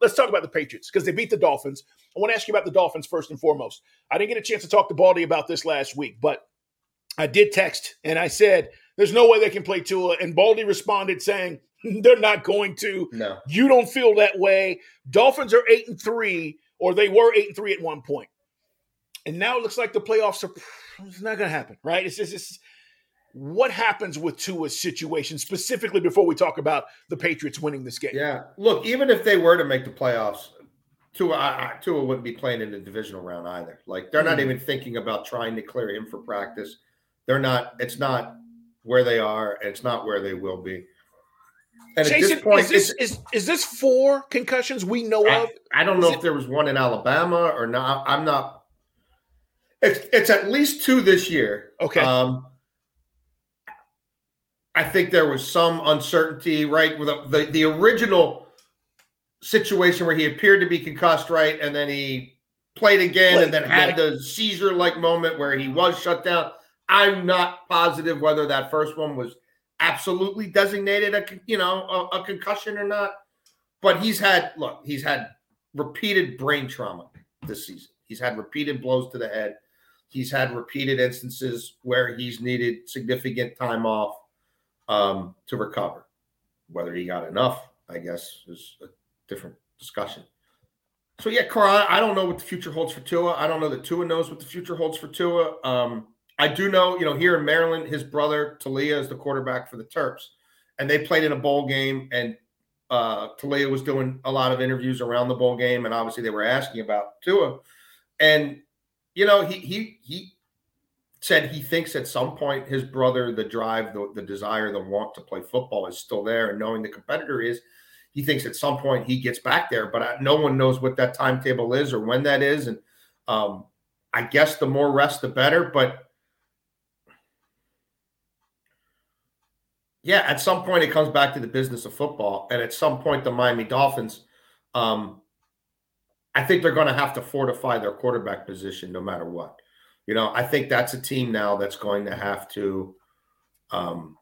let's talk about the Patriots because they beat the Dolphins. I want to ask you about the Dolphins first and foremost. I didn't get a chance to talk to Baldy about this last week, but I did text and I said, there's no way they can play Tua. And Baldy responded saying, they're not going to. No. You don't feel that way. Dolphins are eight and three, or they were eight and three at one point. And now it looks like the playoffs are it's not gonna happen, right? It's just it's, what happens with Tua's situation specifically before we talk about the Patriots winning this game? Yeah. Look, even if they were to make the playoffs, Tua, I, Tua wouldn't be playing in the divisional round either. Like they're not mm. even thinking about trying to clear him for practice. They're not. It's not where they are, and it's not where they will be. And Jason, at this point, is this, is, is this four concussions we know I, of? I don't know is if there was one in Alabama or not. I'm not. It's it's at least two this year. Okay. Um, I think there was some uncertainty, right? With the, the, the original situation where he appeared to be concussed, right, and then he played again, and then had the seizure-like moment where he was shut down. I'm not positive whether that first one was absolutely designated a you know a, a concussion or not, but he's had look, he's had repeated brain trauma this season. He's had repeated blows to the head. He's had repeated instances where he's needed significant time off um, to recover. Whether he got enough, I guess, is a different discussion. So yeah, Carl, I don't know what the future holds for Tua. I don't know that Tua knows what the future holds for Tua. Um, I do know, you know, here in Maryland, his brother Taulia is the quarterback for the Terps, and they played in a bowl game, and uh, Taulia was doing a lot of interviews around the bowl game, and obviously they were asking about Tua, and you know, he he he said he thinks at some point his brother, the drive, the, the desire, the want to play football is still there. And knowing the competitor is, he thinks at some point he gets back there, but I, no one knows what that timetable is or when that is. And um, I guess the more rest, the better. But yeah, at some point it comes back to the business of football. And at some point, the Miami Dolphins, um, I think they're going to have to fortify their quarterback position no matter what. You know, I think that's a team now that's going to have to um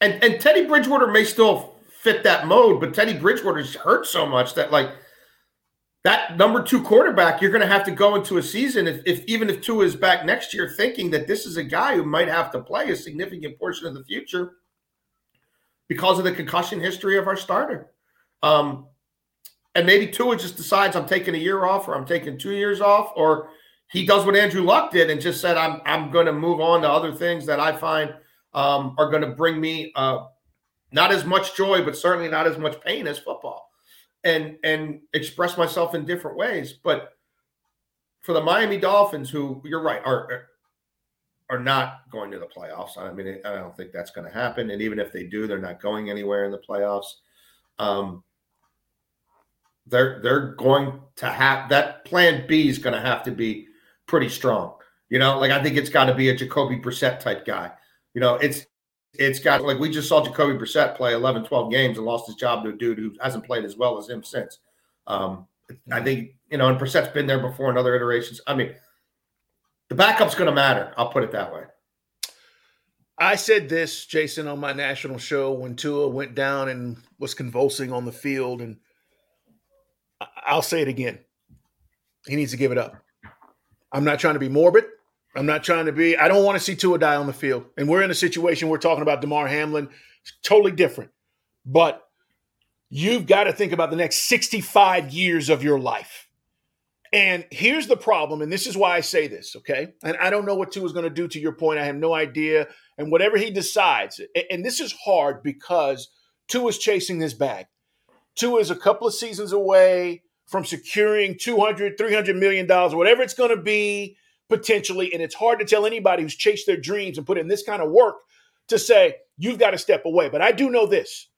and and Teddy Bridgewater may still fit that mode, but Teddy Bridgewater's hurt so much that like that number two quarterback, you're going to have to go into a season if, if even if Tua is back next year, thinking that this is a guy who might have to play a significant portion of the future because of the concussion history of our starter. Um, and maybe Tua just decides I'm taking a year off, or I'm taking two years off, or he does what Andrew Luck did and just said, "I'm I'm going to move on to other things that I find um, are going to bring me uh, not as much joy, but certainly not as much pain as football, and and express myself in different ways." But for the Miami Dolphins, who you're right are are not going to the playoffs. I mean, I don't think that's going to happen. And even if they do, they're not going anywhere in the playoffs. Um, they're they're going to have that plan B is going to have to be pretty strong. You know, like I think it's got to be a Jacoby Brissett type guy. You know, it's it's got like we just saw Jacoby Brissett play 11, 12 games and lost his job to a dude who hasn't played as well as him since. Um, I think you know, and Brissett's been there before in other iterations. I mean, the backup's going to matter. I'll put it that way. I said this, Jason, on my national show when Tua went down and was convulsing on the field, and I'll say it again. He needs to give it up. I'm not trying to be morbid. I'm not trying to be, I don't want to see Tua die on the field. And we're in a situation we're talking about Damar Hamlin, it's totally different. But you've got to think about the next 65 years of your life. And here's the problem, and this is why I say this, okay? And I don't know what Tua is going to do to your point. I have no idea. And whatever he decides, and this is hard because Tua is chasing this bag. Tua is a couple of seasons away from securing 200, 300 million dollars, whatever it's going to be potentially. And it's hard to tell anybody who's chased their dreams and put in this kind of work to say, you've got to step away. But I do know this.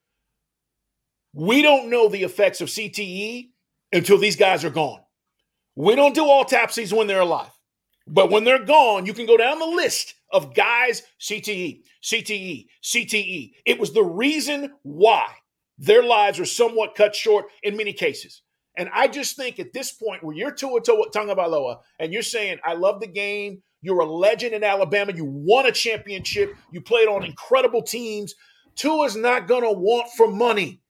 We don't know the effects of CTE until these guys are gone. We don't do autopsies when they're alive. But when they're gone, you can go down the list of guys CTE, CTE, CTE. It was the reason why their lives were somewhat cut short in many cases. And I just think at this point where you're Tua Tagovailoa and you're saying, I love the game, you're a legend in Alabama, you won a championship, you played on incredible teams, Tua's not going to want for money.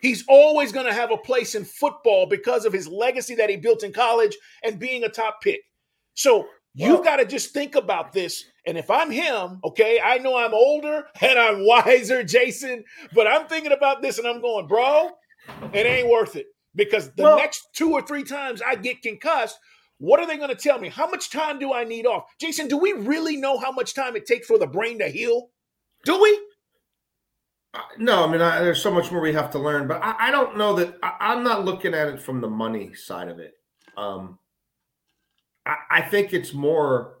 He's always going to have a place in football because of his legacy that he built in college and being a top pick. So you've got to just think about this. And if I'm him, okay, I know I'm older and I'm wiser, Jason, but I'm thinking about this and I'm going, bro, it ain't worth it because the well, next two or three times I get concussed, what are they going to tell me? How much time do I need off? Jason, do we really know how much time it takes for the brain to heal? Do we? Uh, no, I mean, I, there's so much more we have to learn, but I, I don't know that I, am not looking at it from the money side of it. Um, I, I think it's more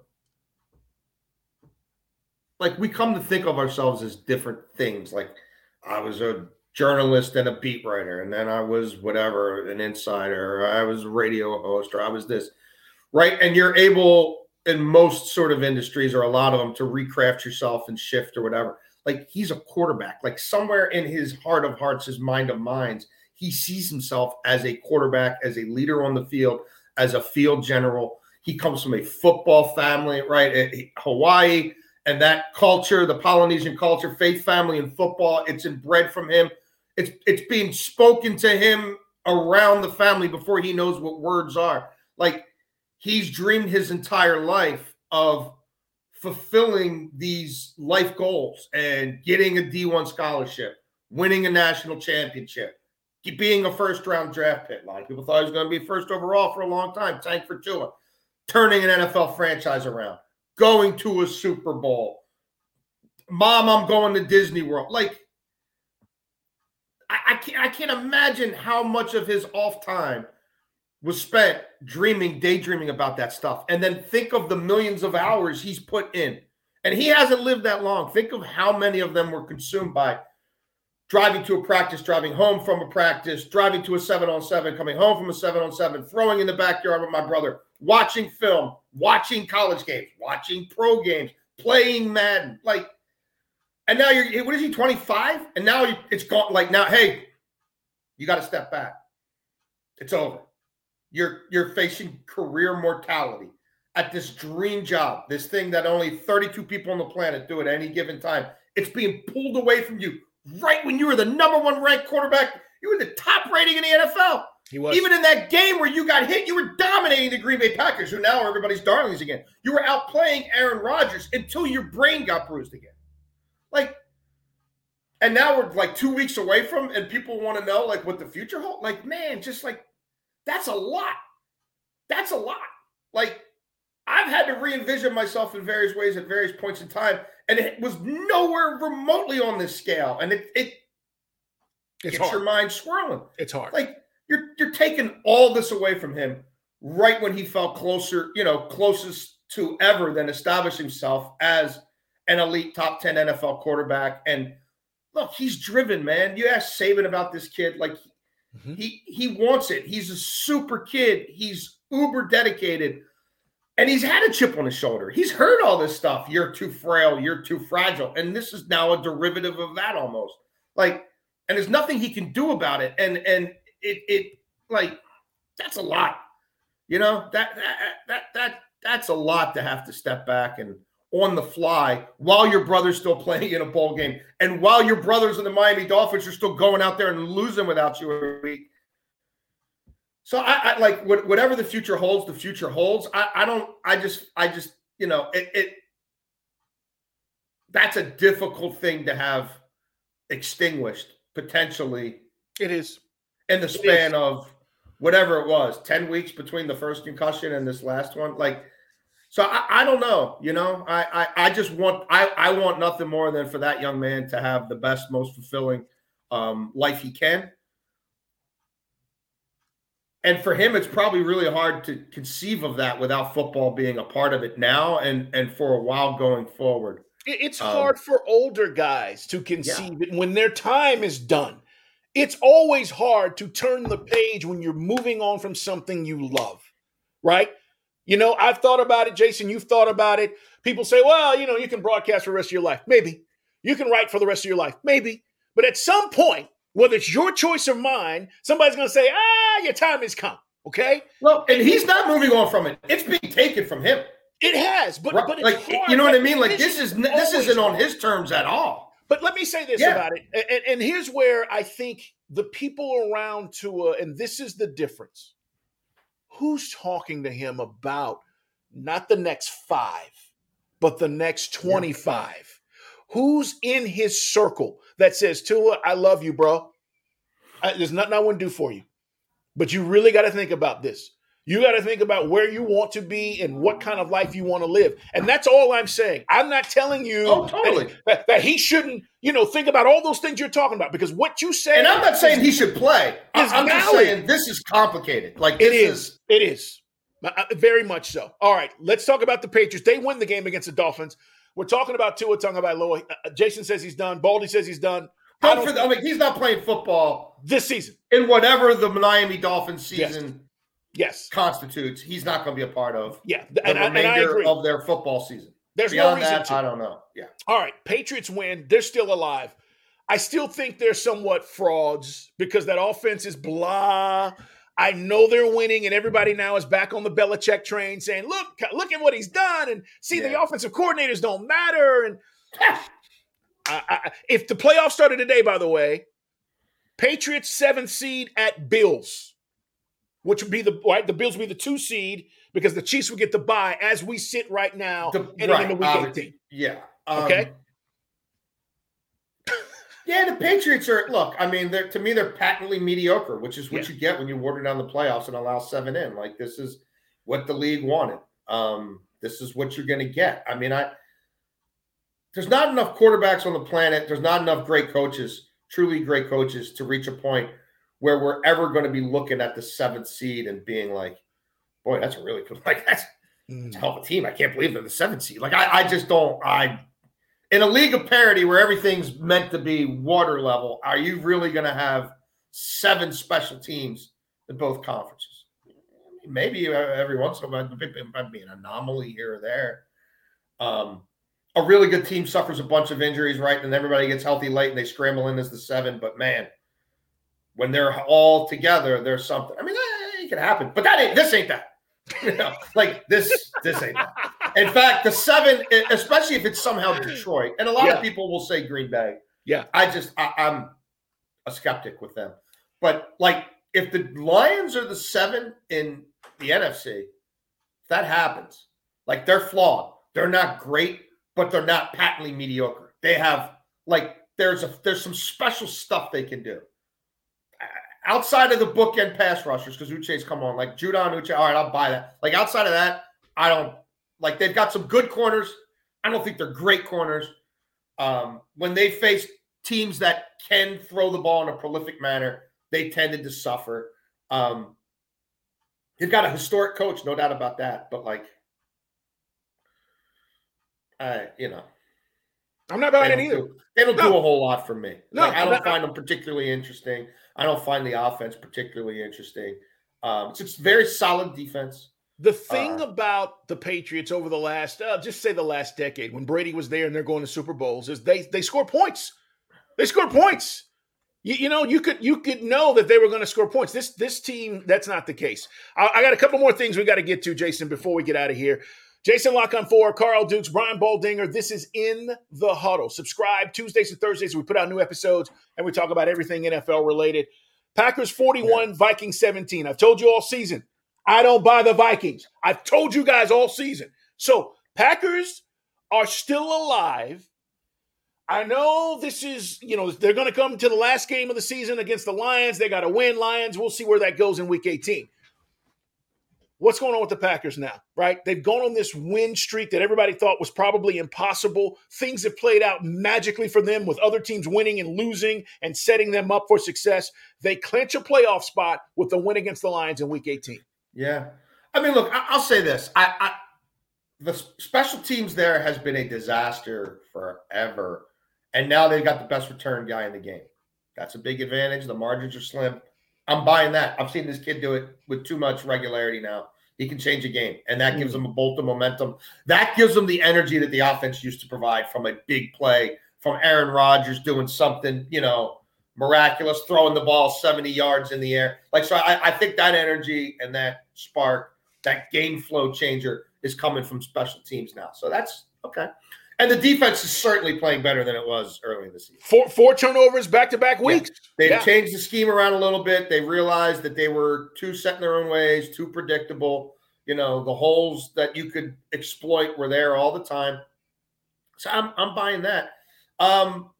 like we come to think of ourselves as different things. Like I was a journalist and a beat writer, and then I was whatever, an insider, I was a radio host, or I was this, right? And you're able in most sort of industries or a lot of them to recraft yourself and shift or whatever. Like he's a quarterback. Like somewhere in his heart of hearts, his mind of minds, he sees himself as a quarterback, as a leader on the field, as a field general. He comes from a football family, right? Eh, eh, Hawaii and that culture, the Polynesian culture, faith family and football, it's inbred from him it's it's being spoken to him around the family before he knows what words are. Like he's dreamed his entire life of fulfilling these life goals and getting a D1 scholarship, winning a national championship, being a first round draft pick. A lot of people thought he was going to be first overall for a long time. Tank for Tua, turning an NFL franchise around, going to a Super Bowl. Mom, I'm going to Disney World. Like I, I can't I can't imagine how much of his off time was spent dreaming, daydreaming about that stuff. And then think of the millions of hours he's put in. And he hasn't lived that long. Think of how many of them were consumed by driving to a practice, driving home from a practice, driving to a seven on seven, coming home from a seven on seven, throwing in the backyard with my brother, watching film, watching college games, watching pro games, playing Madden. Like and now you're what is he 25? And now it's gone. Like now, hey, you got to step back. It's over. You're you're facing career mortality at this dream job, this thing that only 32 people on the planet do at any given time. It's being pulled away from you right when you were the number one ranked quarterback. You were the top rating in the NFL. He was. Even in that game where you got hit, you were dominating the Green Bay Packers, who now are everybody's darlings again. You were outplaying Aaron Rodgers until your brain got bruised again. Like, and now we're like two weeks away from, and people want to know like what the future holds. Like, man, just like that's a lot. That's a lot. Like, I've had to re-envision myself in various ways at various points in time, and it was nowhere remotely on this scale. And it it it's gets hard. your mind swirling. It's hard. Like you're you're taking all this away from him right when he felt closer, you know, closest to ever than establish himself as an elite top 10 NFL quarterback. And look, he's driven, man. You ask Saban about this kid, like mm-hmm. he he wants it. He's a super kid. He's uber dedicated. And he's had a chip on his shoulder. He's heard all this stuff. You're too frail. You're too fragile. And this is now a derivative of that almost. Like, and there's nothing he can do about it. And and it it like that's a lot. You know, that that that that that's a lot to have to step back and on the fly while your brother's still playing in a ball game and while your brothers in the Miami Dolphins are still going out there and losing without you a week. So I, I like what, whatever the future holds, the future holds. I, I don't, I just, I just, you know, it, it, that's a difficult thing to have extinguished potentially. It is. In the span of whatever it was, 10 weeks between the first concussion and this last one. Like, so I, I, don't know. You know, I, I, I just want I, I want nothing more than for that young man to have the best, most fulfilling um, life he can. And for him, it's probably really hard to conceive of that without football being a part of it now and and for a while going forward. It's um, hard for older guys to conceive yeah. it when their time is done. It's always hard to turn the page when you're moving on from something you love, right? You know, I've thought about it, Jason. You've thought about it. People say, well, you know, you can broadcast for the rest of your life. Maybe. You can write for the rest of your life. Maybe. But at some point, whether it's your choice or mine, somebody's going to say, ah, your time has come. Okay. Well, and he's not moving on from it. It's being taken from him. It has, but right. but like hard. you know what I mean. Like this is this isn't on his terms at all. But let me say this yeah. about it, and, and here's where I think the people around Tua, and this is the difference. Who's talking to him about not the next five, but the next 25? Yeah. Who's in his circle that says, Tua, I love you, bro. I, there's nothing I wouldn't do for you. But you really got to think about this. You got to think about where you want to be and what kind of life you want to live. And that's all I'm saying. I'm not telling you oh, totally. that, that, that, he shouldn't, you know, think about all those things you're talking about because what you say. And I'm not saying he should play. I'm just saying this is complicated. Like it is. is. It is. Uh, uh, very much so. All right, let's talk about the Patriots. They win the game against the Dolphins. We're talking about Tua Tagovailoa. Uh, Jason says he's done. Baldy says he's done. I, I mean, he's not playing football this season in whatever the Miami Dolphins season. Yes yes constitutes, he's not going to be a part of. Yeah, the and, remainder and of their football season. There's Beyond no reason that, to. I don't know. Yeah. All right, Patriots win. They're still alive. I still think they're somewhat frauds because that offense is blah. I know they're winning, and everybody now is back on the Belichick train, saying, "Look, look at what he's done," and see yeah. the offensive coordinators don't matter. And I, I, if the playoffs started today, by the way, Patriots seventh seed at Bills which would be the right. The Bills would be the two seed because the Chiefs would get the bye as we sit right now the, right, week uh, 18. Yeah. Um, okay. yeah, the Patriots are look. I mean, they're to me they're patently mediocre, which is what yeah. you get when you water down the playoffs and allow seven in. Like this is what the league wanted. Um, this is what you're going to get. I mean, I there's not enough quarterbacks on the planet. There's not enough great coaches, truly great coaches, to reach a point where we're ever going to be looking at the seventh seed and being like, boy, that's a really good, like, that's, mm. a hell of a team. I can't believe they're the seventh seed. Like, I, I just don't, I, in a league of parity where everything's meant to be water level, are you really going to have seven special teams in both conferences? Maybe every once in a while, it might be an anomaly here or there. Um, a really good team suffers a bunch of injuries, right? And everybody gets healthy late and they scramble in as the seven. But man, when they're all together, there's something. I mean, it can happen, but that ain't this ain't that. you know, like this, this ain't that. In fact, the seven, especially if it's somehow Detroit, and a lot yeah. of people will say Green Bay. Yeah, I just I, I'm a skeptic with them. But like, if the Lions are the seven in the NFC, that happens. Like they're flawed. They're not great, but they're not patently mediocre. They have like there's a there's some special stuff they can do outside of the bookend pass rushers, because Uche's come on, like Judon Uche, all right, I'll buy that. Like outside of that, I don't like they've got some good corners. I don't think they're great corners. Um, when they face teams that can throw the ball in a prolific manner, they tended to suffer. Um, they've got a historic coach, no doubt about that. But like, I, you know, I'm not buying it either. Do, they don't no. do a whole lot for me. No, like, I don't find them particularly interesting. I don't find the offense particularly interesting. Um, it's, it's very solid defense. The thing uh, about the Patriots over the last, uh, just say the last decade, when Brady was there and they're going to Super Bowls, is they they score points. They score points. You, you know, you could you could know that they were going to score points. This this team, that's not the case. I, I got a couple more things we got to get to, Jason, before we get out of here. Jason La Canfora, Carl Dukes, Brian Baldinger. This is in the huddle. Subscribe Tuesdays and Thursdays. We put out new episodes and we talk about everything NFL related. Packers 41, yeah. Vikings 17. I've told you all season, I don't buy the Vikings. I've told you guys all season. So Packers are still alive. I know this is, you know, they're going to come to the last game of the season against the Lions. They got to win Lions. We'll see where that goes in week 18 what's going on with the Packers now, right? They've gone on this win streak that everybody thought was probably impossible. Things have played out magically for them with other teams winning and losing and setting them up for success. They clinch a playoff spot with the win against the Lions in week 18. Yeah. I mean, look, I'll say this. I, I the special teams there has been a disaster forever. And now they've got the best return guy in the game. That's a big advantage. The margins are slim. I'm buying that. I've seen this kid do it with too much regularity now. He can change a game, and that gives hmm. him a bolt of momentum. That gives him the energy that the offense used to provide from a big play, from Aaron Rodgers doing something, you know, miraculous, throwing the ball 70 yards in the air. Like, so I, I think that energy and that spark, that game flow changer is coming from special teams now. So that's okay. And the defense is certainly playing better than it was early in the season. Four, four turnovers back to back weeks. Yeah. They've yeah. changed the scheme around a little bit. They realized that they were too set in their own ways, too predictable. You know, the holes that you could exploit were there all the time. So I'm, I'm buying that. Um,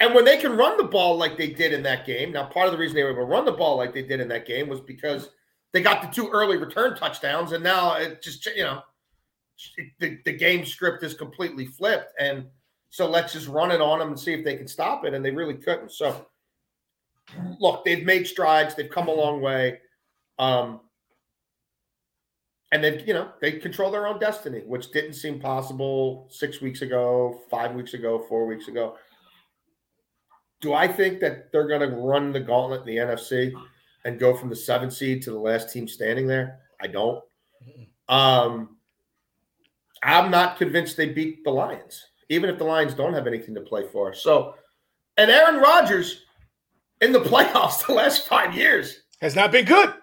and when they can run the ball like they did in that game, now part of the reason they were able to run the ball like they did in that game was because they got the two early return touchdowns, and now it just you know the, the game script is completely flipped. And so let's just run it on them and see if they can stop it. And they really couldn't. So look, they've made strides, they've come a long way. Um, and they've, you know, they control their own destiny, which didn't seem possible six weeks ago, five weeks ago, four weeks ago. Do I think that they're going to run the gauntlet in the NFC and go from the seventh seed to the last team standing there? I don't. Um, I'm not convinced they beat the Lions, even if the Lions don't have anything to play for. So, and Aaron Rodgers in the playoffs the last five years has not been good.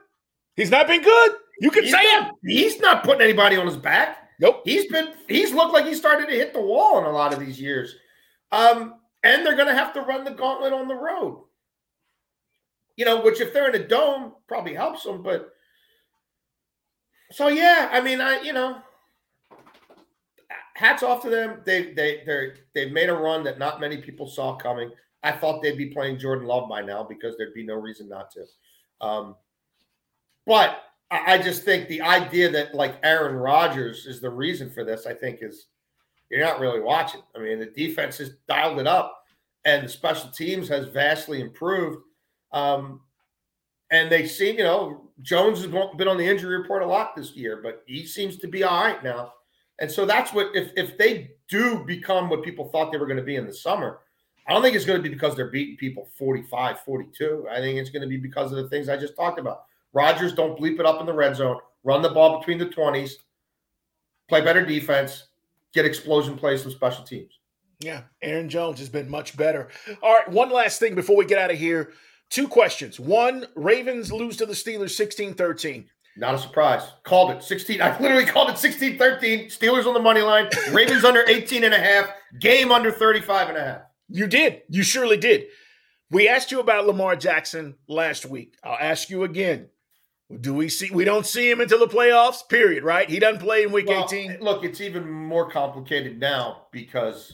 He's not been good. You can he's say not, it. He's not putting anybody on his back. Nope. He's been he's looked like he started to hit the wall in a lot of these years. Um, and they're gonna have to run the gauntlet on the road. You know, which if they're in a dome, probably helps them, but so yeah, I mean, I you know, hats off to them. They they they they've made a run that not many people saw coming. I thought they'd be playing Jordan Love by now because there'd be no reason not to. Um, but I, I just think the idea that like Aaron Rodgers is the reason for this, I think is you're not really watching. I mean, the defense has dialed it up, and the special teams has vastly improved. Um, and they seem, you know, Jones has been on the injury report a lot this year, but he seems to be all right now. And so that's what if if they do become what people thought they were going to be in the summer, I don't think it's going to be because they're beating people 45, 42. I think it's going to be because of the things I just talked about. Rodgers don't bleep it up in the red zone, run the ball between the 20s, play better defense, get explosion plays from special teams. Yeah, Aaron Jones has been much better. All right, one last thing before we get out of here. Two questions. One, Ravens lose to the Steelers 16 13. Not a surprise. Called it 16. I literally called it 16 13. Steelers on the money line. Ravens under 18 and a half. Game under 35 and a half. You did. You surely did. We asked you about Lamar Jackson last week. I'll ask you again. Do we see we don't see him until the playoffs, period, right? He doesn't play in week well, 18. Look, it's even more complicated now because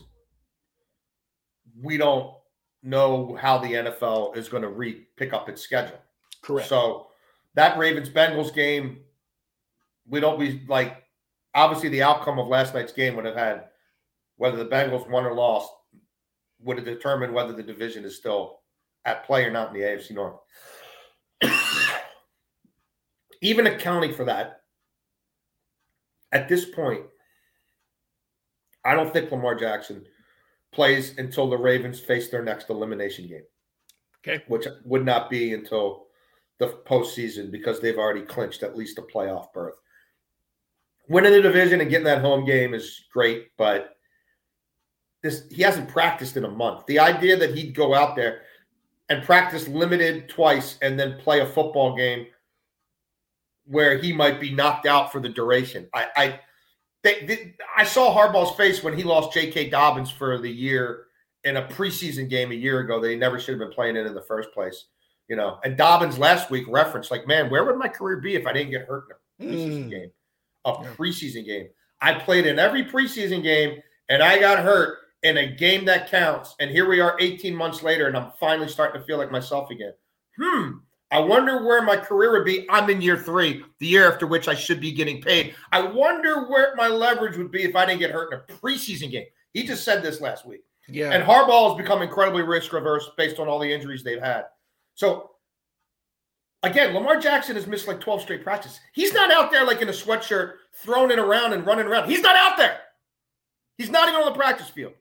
we don't know how the NFL is going to re pick up its schedule. Correct. So that Ravens Bengals game, we don't be like obviously the outcome of last night's game would have had whether the Bengals won or lost would have determined whether the division is still at play or not in the AFC North. Even accounting for that, at this point, I don't think Lamar Jackson plays until the Ravens face their next elimination game. Okay. Which would not be until the postseason because they've already clinched at least a playoff berth. Winning the division and getting that home game is great, but this he hasn't practiced in a month. The idea that he'd go out there and practice limited twice and then play a football game where he might be knocked out for the duration. I I they, they, I saw Harbaugh's face when he lost J.K. Dobbins for the year in a preseason game a year ago that he never should have been playing in in the first place you know. And Dobbins last week referenced, like, man, where would my career be if I didn't get hurt in a preseason mm. game? A preseason game. I played in every preseason game and I got hurt in a game that counts. And here we are 18 months later, and I'm finally starting to feel like myself again. Hmm. I wonder where my career would be. I'm in year three, the year after which I should be getting paid. I wonder where my leverage would be if I didn't get hurt in a preseason game. He just said this last week. Yeah. And Harbaugh has become incredibly risk averse based on all the injuries they've had. So again, Lamar Jackson has missed like 12 straight practices. He's not out there like in a sweatshirt, throwing it around and running around. He's not out there. He's not even on the practice field.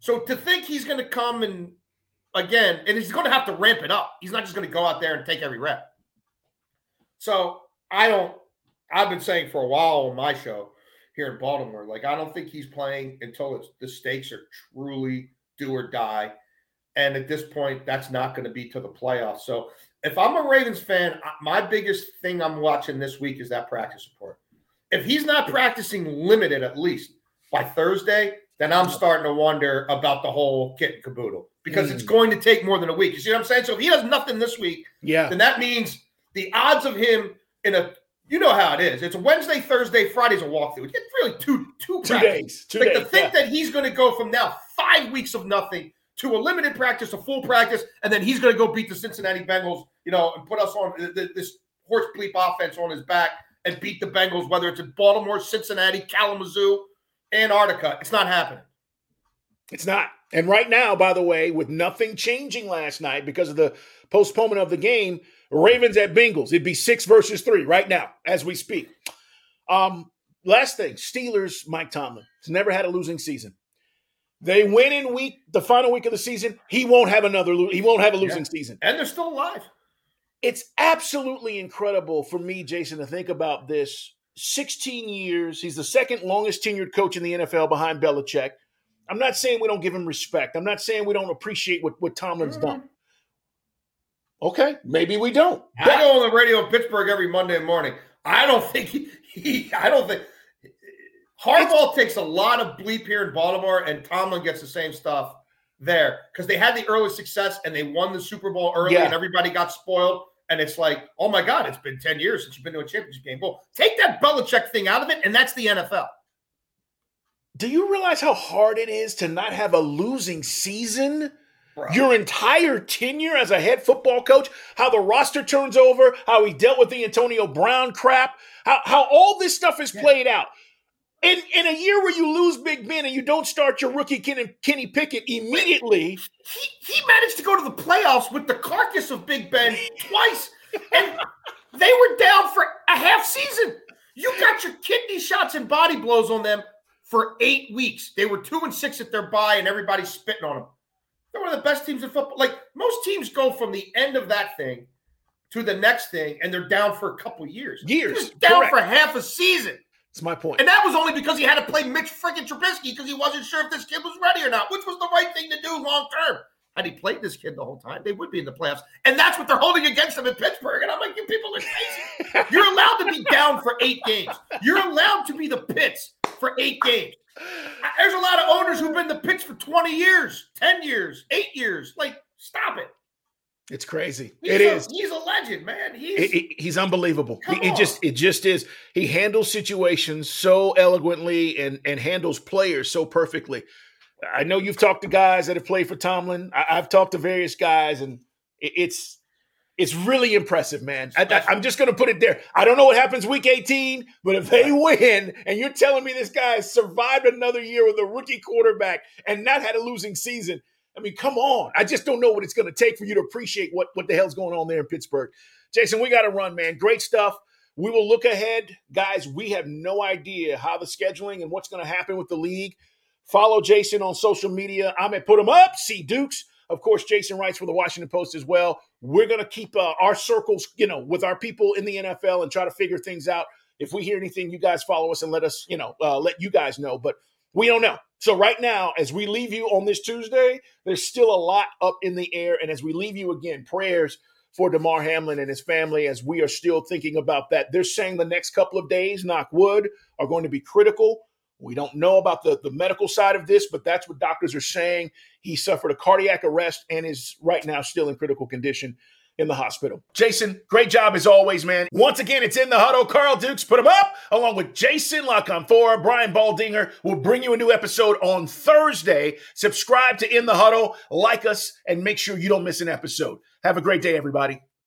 So to think he's going to come and again, and he's going to have to ramp it up. He's not just going to go out there and take every rep. So I don't, I've been saying for a while on my show here in Baltimore, like I don't think he's playing until it's the stakes are truly do or die. And at this point, that's not going to be to the playoffs. So if I'm a Ravens fan, my biggest thing I'm watching this week is that practice report. If he's not practicing limited at least by Thursday, then I'm starting to wonder about the whole kit and caboodle because mm. it's going to take more than a week. You see what I'm saying? So if he does nothing this week, yeah, then that means the odds of him in a you know how it is. It's a Wednesday, Thursday, Friday's a walkthrough. It's really two two, two days. Two like days, to think yeah. that he's going to go from now five weeks of nothing to a limited practice, a full practice, and then he's going to go beat the Cincinnati Bengals, you know, and put us on this horse bleep offense on his back and beat the Bengals, whether it's in Baltimore, Cincinnati, Kalamazoo, Antarctica. It's not happening. It's not. And right now, by the way, with nothing changing last night because of the postponement of the game, Ravens at Bengals. It'd be six versus three right now as we speak. Um, last thing, Steelers, Mike Tomlin. He's never had a losing season. They win in week the final week of the season. He won't have another. He won't have a losing yeah. season, and they're still alive. It's absolutely incredible for me, Jason, to think about this. 16 years. He's the second longest tenured coach in the NFL behind Belichick. I'm not saying we don't give him respect. I'm not saying we don't appreciate what, what Tomlin's mm-hmm. done. Okay, maybe we don't. I go on the radio in Pittsburgh every Monday morning. I don't think he, he I don't think Harbaugh takes a lot of bleep here in Baltimore, and Tomlin gets the same stuff there because they had the early success and they won the Super Bowl early, yeah. and everybody got spoiled. And it's like, oh my God, it's been 10 years since you've been to a championship game. Well, take that Belichick thing out of it, and that's the NFL. Do you realize how hard it is to not have a losing season? Bro. Your entire tenure as a head football coach, how the roster turns over, how he dealt with the Antonio Brown crap, how, how all this stuff is played yeah. out. In, in a year where you lose Big Ben and you don't start your rookie Kenny, Kenny Pickett immediately. He, he managed to go to the playoffs with the carcass of Big Ben twice, and they were down for a half season. You got your kidney shots and body blows on them for eight weeks. They were two and six at their bye, and everybody's spitting on them. They're one of the best teams in football. Like most teams go from the end of that thing to the next thing, and they're down for a couple years. Years. down Correct. for half a season. That's my point. And that was only because he had to play Mitch friggin' Trubisky because he wasn't sure if this kid was ready or not, which was the right thing to do long term. Had he played this kid the whole time, they would be in the playoffs. And that's what they're holding against him in Pittsburgh. And I'm like, you people are crazy. You're allowed to be down for eight games. You're allowed to be the Pits for eight games. There's a lot of owners who've been the Pits for 20 years, 10 years, eight years. Like, stop it. It's crazy. He's it a, is. He's a legend, man. He's it, it, he's unbelievable. He, it just it just is. He handles situations so eloquently and and handles players so perfectly. I know you've talked to guys that have played for Tomlin. I, have talked to various guys, and it, it's it's really impressive, man. I, am just going to put it there. I don't know what happens week 18, but if they win, and you're telling me this guy has survived another year with a rookie quarterback and not had a losing season, I mean, come on. I just don't know what it's going to take for you to appreciate what, what the hell's going on there in Pittsburgh. Jason, we got to run, man. Great stuff. We will look ahead. Guys, we have no idea how the scheduling and what's going to happen with the league. Follow Jason on social media. I'm at Put 'em Up, see Dukes. Of course, Jason writes for the Washington Post as well. We're going to keep uh, our circles, you know, with our people in the NFL and try to figure things out. If we hear anything, you guys follow us and let us, you know, uh, let you guys know. But we don't know. So right now, as we leave you on this Tuesday, there's still a lot up in the air. And as we leave you again, prayers for Damar Hamlin and his family as we are still thinking about that. They're saying the next couple of days, knock wood, are going to be critical. We don't know about the, the medical side of this, but that's what doctors are saying. He suffered a cardiac arrest and is right now still in critical condition in the hospital. Jason, great job as always, man. Once again, it's in the huddle. Carl Dukes put him up along with Jason La Canfora. Brian Baldinger We'll bring you a new episode on Thursday. Subscribe to In the Huddle, like us, and make sure you don't miss an episode. Have a great day, everybody.